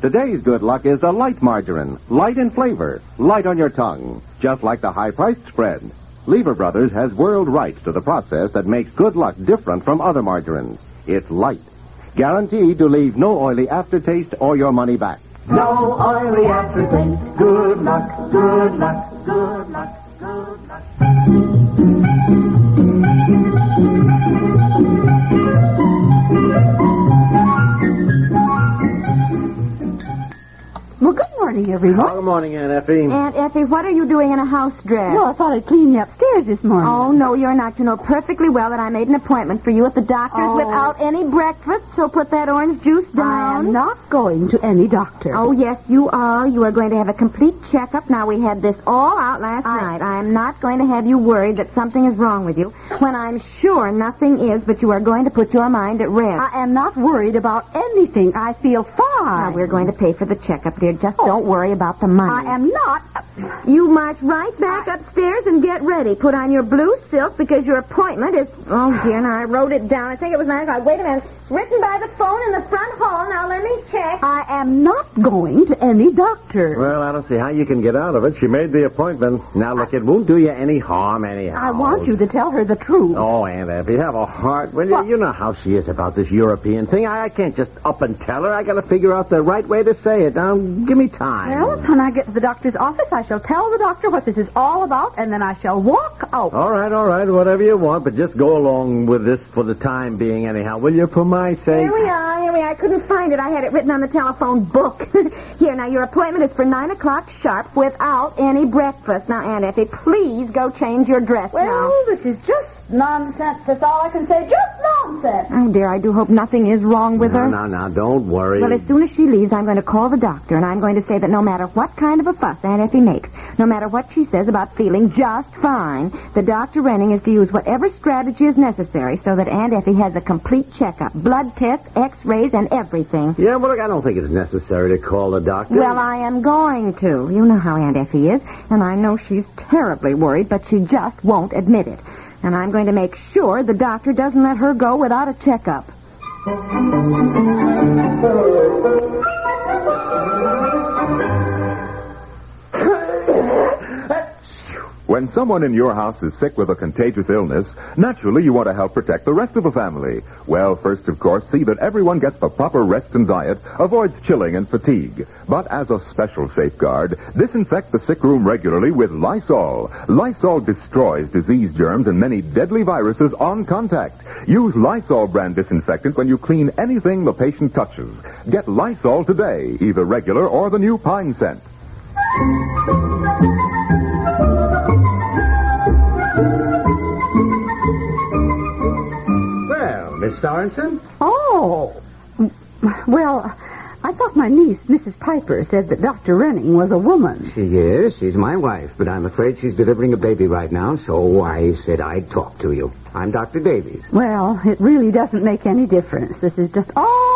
Today's good luck is a light margarine, light in flavor, light on your tongue, just like the high-priced spread. Lever Brothers has world rights to the process that makes good luck different from other margarines. It's light, guaranteed to leave no oily aftertaste or your money back. No oily aftertaste. Good luck, good luck, good luck, good luck. Well, morning, everyone. good morning, Aunt Effie. Aunt Effie, what are you doing in a house dress? Well, I thought I'd clean you upstairs this morning. Oh, no, you're not. You know perfectly well that I made an appointment for you at the doctor's Oh. without any breakfast, so put that orange juice down. I am not going to any doctor. Oh, yes, you are. You are going to have a complete checkup. Now, we had this all out last night. I am not going to have you worried that something is wrong with you when I'm sure nothing is, but you are going to put your mind at rest. I am not worried about anything. I feel fine. Now, we're going to pay for the checkup, dear. Just oh. don't worry about the money. I am not. You march right back upstairs and get ready. Put on your blue silk because your appointment is. Oh dear, now I wrote it down. I think it was nine o'clock. Wait a minute. It's written by the phone in the front hall. Now let me check. I am not going to any doctor. Well, I don't see how you can get out of it. She made the appointment. Now, look, it won't do you any harm anyhow. I want you to tell her the truth. Oh, Aunt Effie, have a heart. Well, you, you know how she is about this European thing. I, I can't just up and tell her. I got to figure out the right way to say it. Now, give me time. Well, when I get to the doctor's office, I shall tell the doctor what this is all about, and then I shall walk out. All right, all right, whatever you want, but just go along with this for the time being anyhow, will you, for my sake? Here we are. Here we are. I couldn't find it. I had it written on the telephone book. Here, now your appointment is for nine o'clock sharp without any breakfast. Now, Aunt Effie, please go change your dress now. Well, this is just nonsense. That's all I can say. Just nonsense. Oh dear, I do hope nothing is wrong with No, her. No, no, no, don't worry. Well, as soon as she leaves, I'm going to call the doctor, and I'm going to say that no matter what kind of a fuss Aunt Effie makes, no matter what she says about feeling just fine, the Dr. Renning is to use whatever strategy is necessary so that Aunt Effie has a complete checkup, blood tests, X-rays, and everything. Yeah, well, look, I don't think it's necessary to call the doctor. Well, I am going to. You know how Aunt Effie is, and I know she's terribly worried, but she just won't admit it. And I'm going to make sure the doctor doesn't let her go without a checkup. When someone in your house is sick with a contagious illness, naturally you want to help protect the rest of the family. Well, first, of course, see that everyone gets the proper rest and diet, avoids chilling and fatigue. But as a special safeguard, disinfect the sick room regularly with Lysol. Lysol destroys disease germs and many deadly viruses on contact. Use Lysol brand disinfectant when you clean anything the patient touches. Get Lysol today, either regular or the new pine scent. Sorensen? Oh. Mm, well, I thought my niece, Mrs. Piper, said that Dr. Renning was a woman. She is. She's my wife, but I'm afraid she's delivering a baby right now, so I said I'd talk to you. I'm Dr. Davies. Well, it really doesn't make any difference. This is just all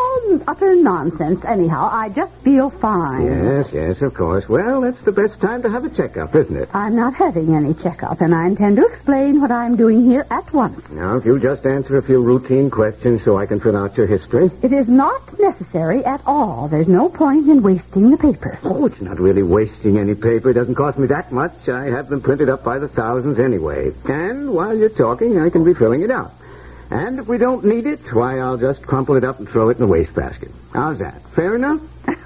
utter nonsense. Anyhow, I just feel fine. Yes, yes, of course. Well, it's the best time to have a checkup, isn't it? I'm not having any checkup, and I intend to explain what I'm doing here at once. Now, if you'll just answer a few routine questions so I can fill out your history. It is not necessary at all. There's no point in wasting the paper. Oh, it's not really wasting any paper. It doesn't cost me that much. I have them printed up by the thousands anyway. And while you're talking, I can be filling it out. And if we don't need it, why, I'll just crumple it up and throw it in the wastebasket. How's that? Fair enough?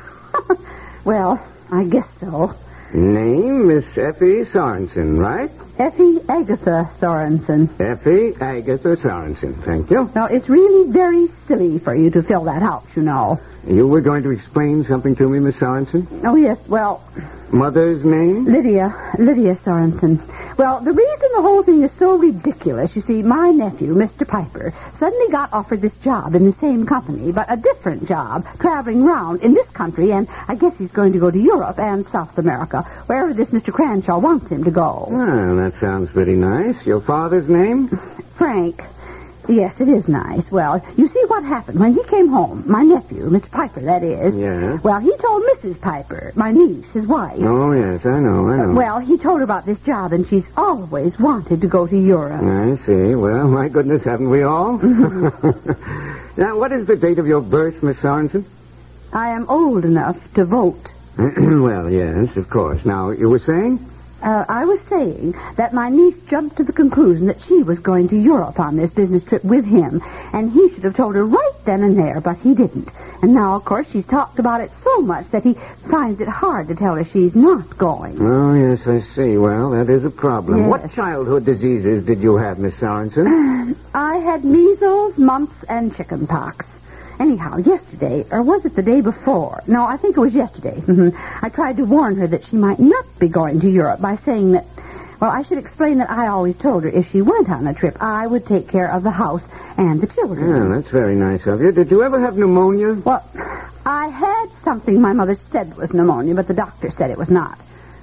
Well, I guess so. Name, Miss Effie Sorensen, right? Effie Agatha Sorensen. Effie Agatha Sorensen. Thank you. Now, it's really very silly for you to fill that out, you know. You were going to explain something to me, Miss Sorensen? Oh, yes, well, Mother's name? Lydia, Lydia Sorensen. Well, the reason the whole thing is so ridiculous, you see, my nephew, Mr. Piper, suddenly got offered this job in the same company, but a different job, traveling round in this country, and I guess he's going to go to Europe and South America, wherever this Mr. Cranshaw wants him to go. Well, that sounds pretty nice. Your father's name? Frank. Yes, it is nice. Well, you see what happened when he came home. My nephew, Mr. Piper, that is. Yeah. Well, he told Mrs. Piper, my niece, his wife. Oh, yes, I know, I know. Well, he told her about this job, and she's always wanted to go to Europe. I see. Well, my goodness, haven't we all? now, what is the date of your birth, Miss Sorensen? I am old enough to vote. well, yes, of course. Now, you were saying? Uh, I was saying that my niece jumped to the conclusion that she was going to Europe on this business trip with him, and he should have told her right then and there, but he didn't. And now, of course, she's talked about it so much that he finds it hard to tell her she's not going. Oh, yes, I see. Well, that is a problem. Yes. What childhood diseases did you have, Miss Sorensen? I had measles, mumps, and chicken pox. Anyhow, yesterday, or was it the day before? No, I think it was yesterday. Mhm. I tried to warn her that she might not be going to Europe by saying that, well, I should explain that I always told her if she went on a trip, I would take care of the house and the children. Yeah, that's very nice of you. Did you ever have pneumonia? Well, I had something my mother said was pneumonia, but the doctor said it was not.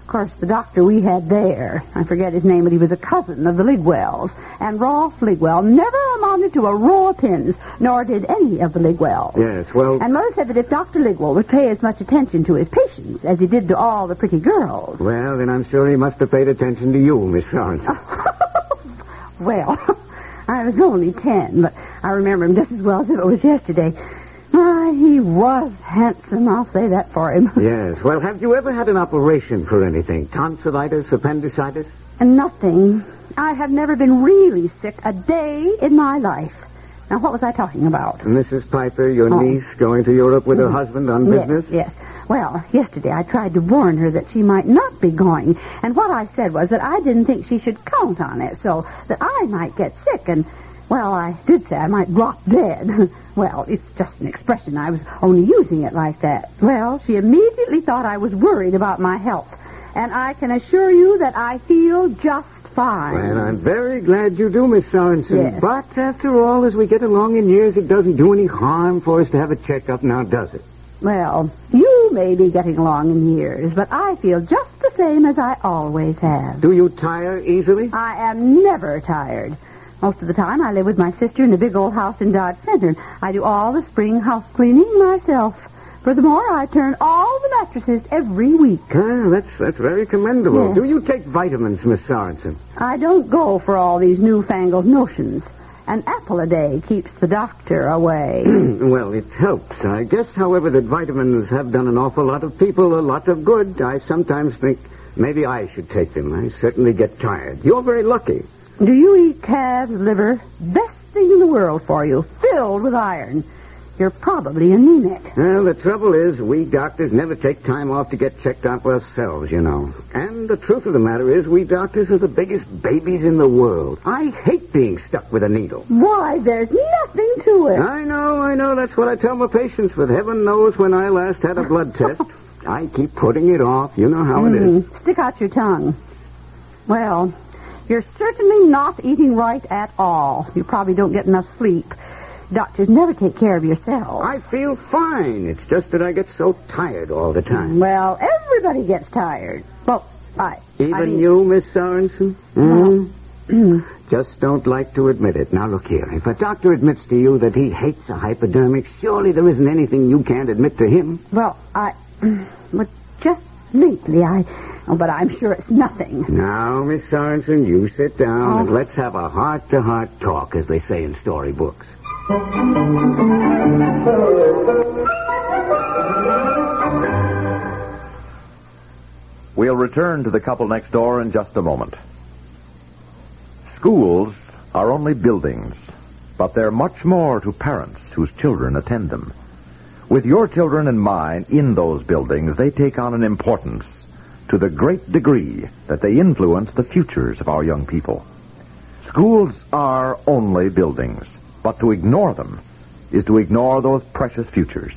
Of course, the doctor we had there, I forget his name, but he was a cousin of the Ligwells. And Rolf Ligwell never amounted to a row of pins, nor did any of the Ligwells. Yes, well... And Mother said that if Dr. Ligwell would pay as much attention to his patients as he did to all the pretty girls. Well, then I'm sure he must have paid attention to you, Miss Sorensen. Well, I was only ten, but I remember him just as well as if it was yesterday. Ah, he was handsome, I'll say that for him. yes, well, have you ever had an operation for anything? Tonsillitis, appendicitis? Nothing. I have never been really sick a day in my life. Now, what was I talking about? Mrs. Piper, your Oh. niece, going to Europe with her husband on business? Yes, yes. Well, yesterday I tried to warn her that she might not be going, and what I said was that I didn't think she should count on it, so that I might get sick, and, well, I did say I might drop dead. well, it's just an expression. I was only using it like that. Well, she immediately thought I was worried about my health, and I can assure you that I feel just fine. Well, I'm very glad you do, Miss Sorensen. Yes. But after all, as we get along in years, it doesn't do any harm for us to have a checkup now, does it? Well, you may be getting along in years, but I feel just the same as I always have. Do you tire easily? I am never tired. Most of the time, I live with my sister in a big old house in Dodge Center. I do all the spring house cleaning myself. Furthermore, I turn all the mattresses every week. Ah, that's that's very commendable. Yes. Do you take vitamins, Miss Sorensen? I don't go for all these newfangled notions. An apple a day keeps the doctor away. well, it helps. I guess, however, that vitamins have done an awful lot of people a lot of good. I sometimes think Maybe I should take them. I certainly get tired. You're very lucky. Do you eat calves liver? Best thing in the world for you, filled with iron. You're probably anemic. Well, the trouble is, we doctors never take time off to get checked out ourselves, you know. And the truth of the matter is, we doctors are the biggest babies in the world. I hate being stuck with a needle. Why, there's nothing to it. I know, I know. That's what I tell my patients, but heaven knows when I last had a blood test. I keep putting it off. You know how it is. Mm, Stick out your tongue. Well, you're certainly not eating right at all. You probably don't get enough sleep. Doctors never take care of yourself. I feel fine. It's just that I get so tired all the time. Well, everybody gets tired. Well, I. Even I mean, you, Miss Sorensen? Hmm? Just don't like to admit it. Now, look here. If a doctor admits to you that he hates a hypodermic, surely there isn't anything you can't admit to him. Well, I. But just lately, I. Oh, but I'm sure it's nothing. Now, Miss Sorensen, you sit down Oh. and let's have a heart-to-heart talk, as they say in storybooks. We'll return to the couple next door in just a moment. Schools are only buildings, but they're much more to parents whose children attend them. With your children and mine in those buildings, they take on an importance to the great degree that they influence the futures of our young people. Schools are only buildings, but to ignore them is to ignore those precious futures.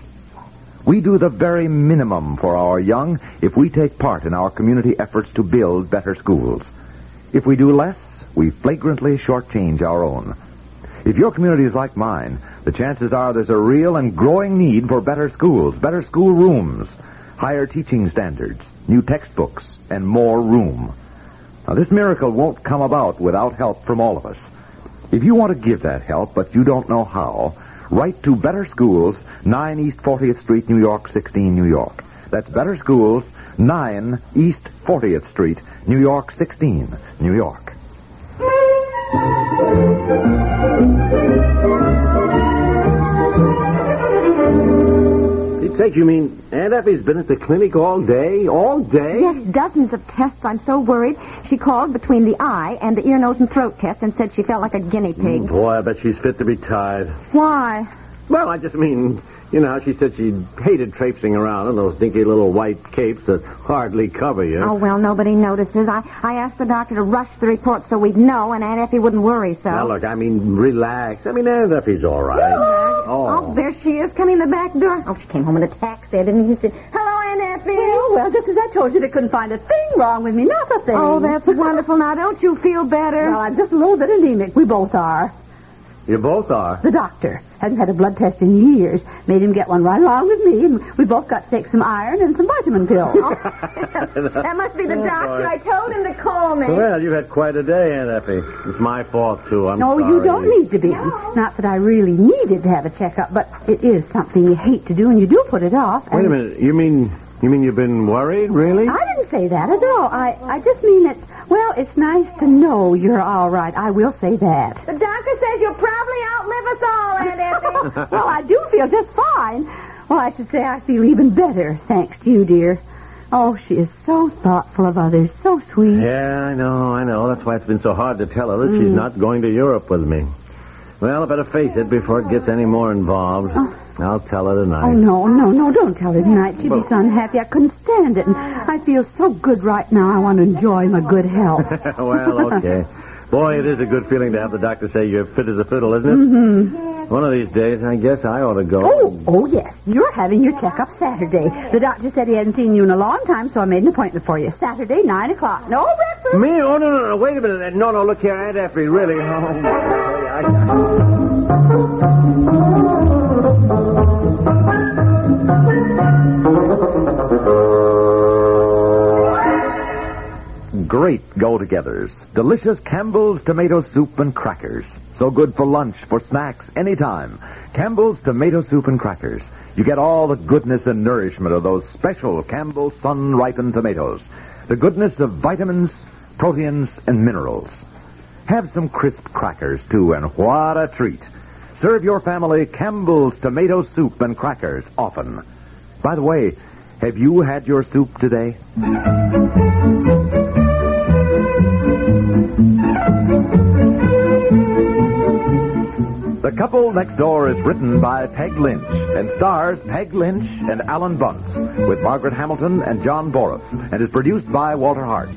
We do the very minimum for our young if we take part in our community efforts to build better schools. If we do less, we flagrantly shortchange our own. If your community is like mine, the chances are there's a real and growing need for better schools, better school rooms, higher teaching standards, new textbooks, and more room. Now, this miracle won't come about without help from all of us. If you want to give that help, but you don't know how, write to Better Schools, 9 East 40th Street, New York, 16, New York. That's Better Schools, 9 East 40th Street, New York, 16, New York. You mean eh, Aunt Effie's been at the clinic all day? All day? Yes, dozens of tests. I'm so worried. She called between the eye and the ear, nose, and throat test and said she felt like a guinea pig. Mm, boy, I bet she's fit to be tied. Why? Well, I just mean, you know, how she said she hated traipsing around in those dinky little white capes that hardly cover you. Oh, well, nobody notices. I, I asked the doctor to rush the report so we'd know, and Aunt Effie wouldn't worry so. Now, look, I mean, relax. I mean, Aunt Effie's all right. Oh, oh there she is, coming in the back door. Oh, she came home in a taxi, didn't you? Said, Hello, Aunt Effie. Oh, well, just as I told you, they couldn't find a thing wrong with me. Not a thing. Oh, that's wonderful. Now, don't you feel better? Well, I'm just a little bit anemic. We both are. You both are. The doctor hasn't had a blood test in years. Made him get one right along with me, and we both got to take some iron and some vitamin pills. that must be the Oh, doctor. boy. I told him to call me. Well, you've had quite a day, Aunt Effie. It's my fault, too. I'm no, sorry. you don't need to be. Not that I really needed to have a checkup, but it is something you hate to do, and you do put it off. Wait a minute. You mean you mean you've been worried, really? I didn't say that at all. I, I just mean that, well, it's nice to know you're all right. I will say that. The doctor says you'll probably outlive us all, Aunt Effie. well, I do feel just fine. Well, I should say I feel even better, thanks to you, dear. Oh, she is so thoughtful of others, so sweet. Yeah, I know, I know. That's why it's been so hard to tell her that she's Mm. not going to Europe with me. Well, I better face it before it gets any more involved. I'll tell her tonight. Oh, no, no, no, don't tell her tonight. She'd be so unhappy. I couldn't stand it. And I feel so good right now. I want to enjoy my good health. well, okay. Boy, it is a good feeling to have the doctor say you're fit as a fiddle, isn't it? Mm-hmm. One of these days, I guess I ought to go. Oh, oh, yes. You're having your checkup Saturday. The doctor said he hadn't seen you in a long time, so I made an appointment for you. Saturday, 9 o'clock. No breakfast. Me? Oh, no, no, no. Wait a minute. No, no, look here, Aunt Effie. Really? Oh, Great go-togethers. Delicious Campbell's tomato soup and crackers. So good for lunch, for snacks, anytime. Campbell's tomato soup and crackers. You get all the goodness and nourishment of those special Campbell sun-ripened tomatoes. The goodness of vitamins, proteins, and minerals. Have some crisp crackers, too, and what a treat. Serve your family Campbell's tomato soup and crackers often. By the way, have you had your soup today? The Couple Next Door is written by Peg Lynch and stars Peg Lynch and Alan Bunce with Margaret Hamilton and John Boris and is produced by Walter Hart.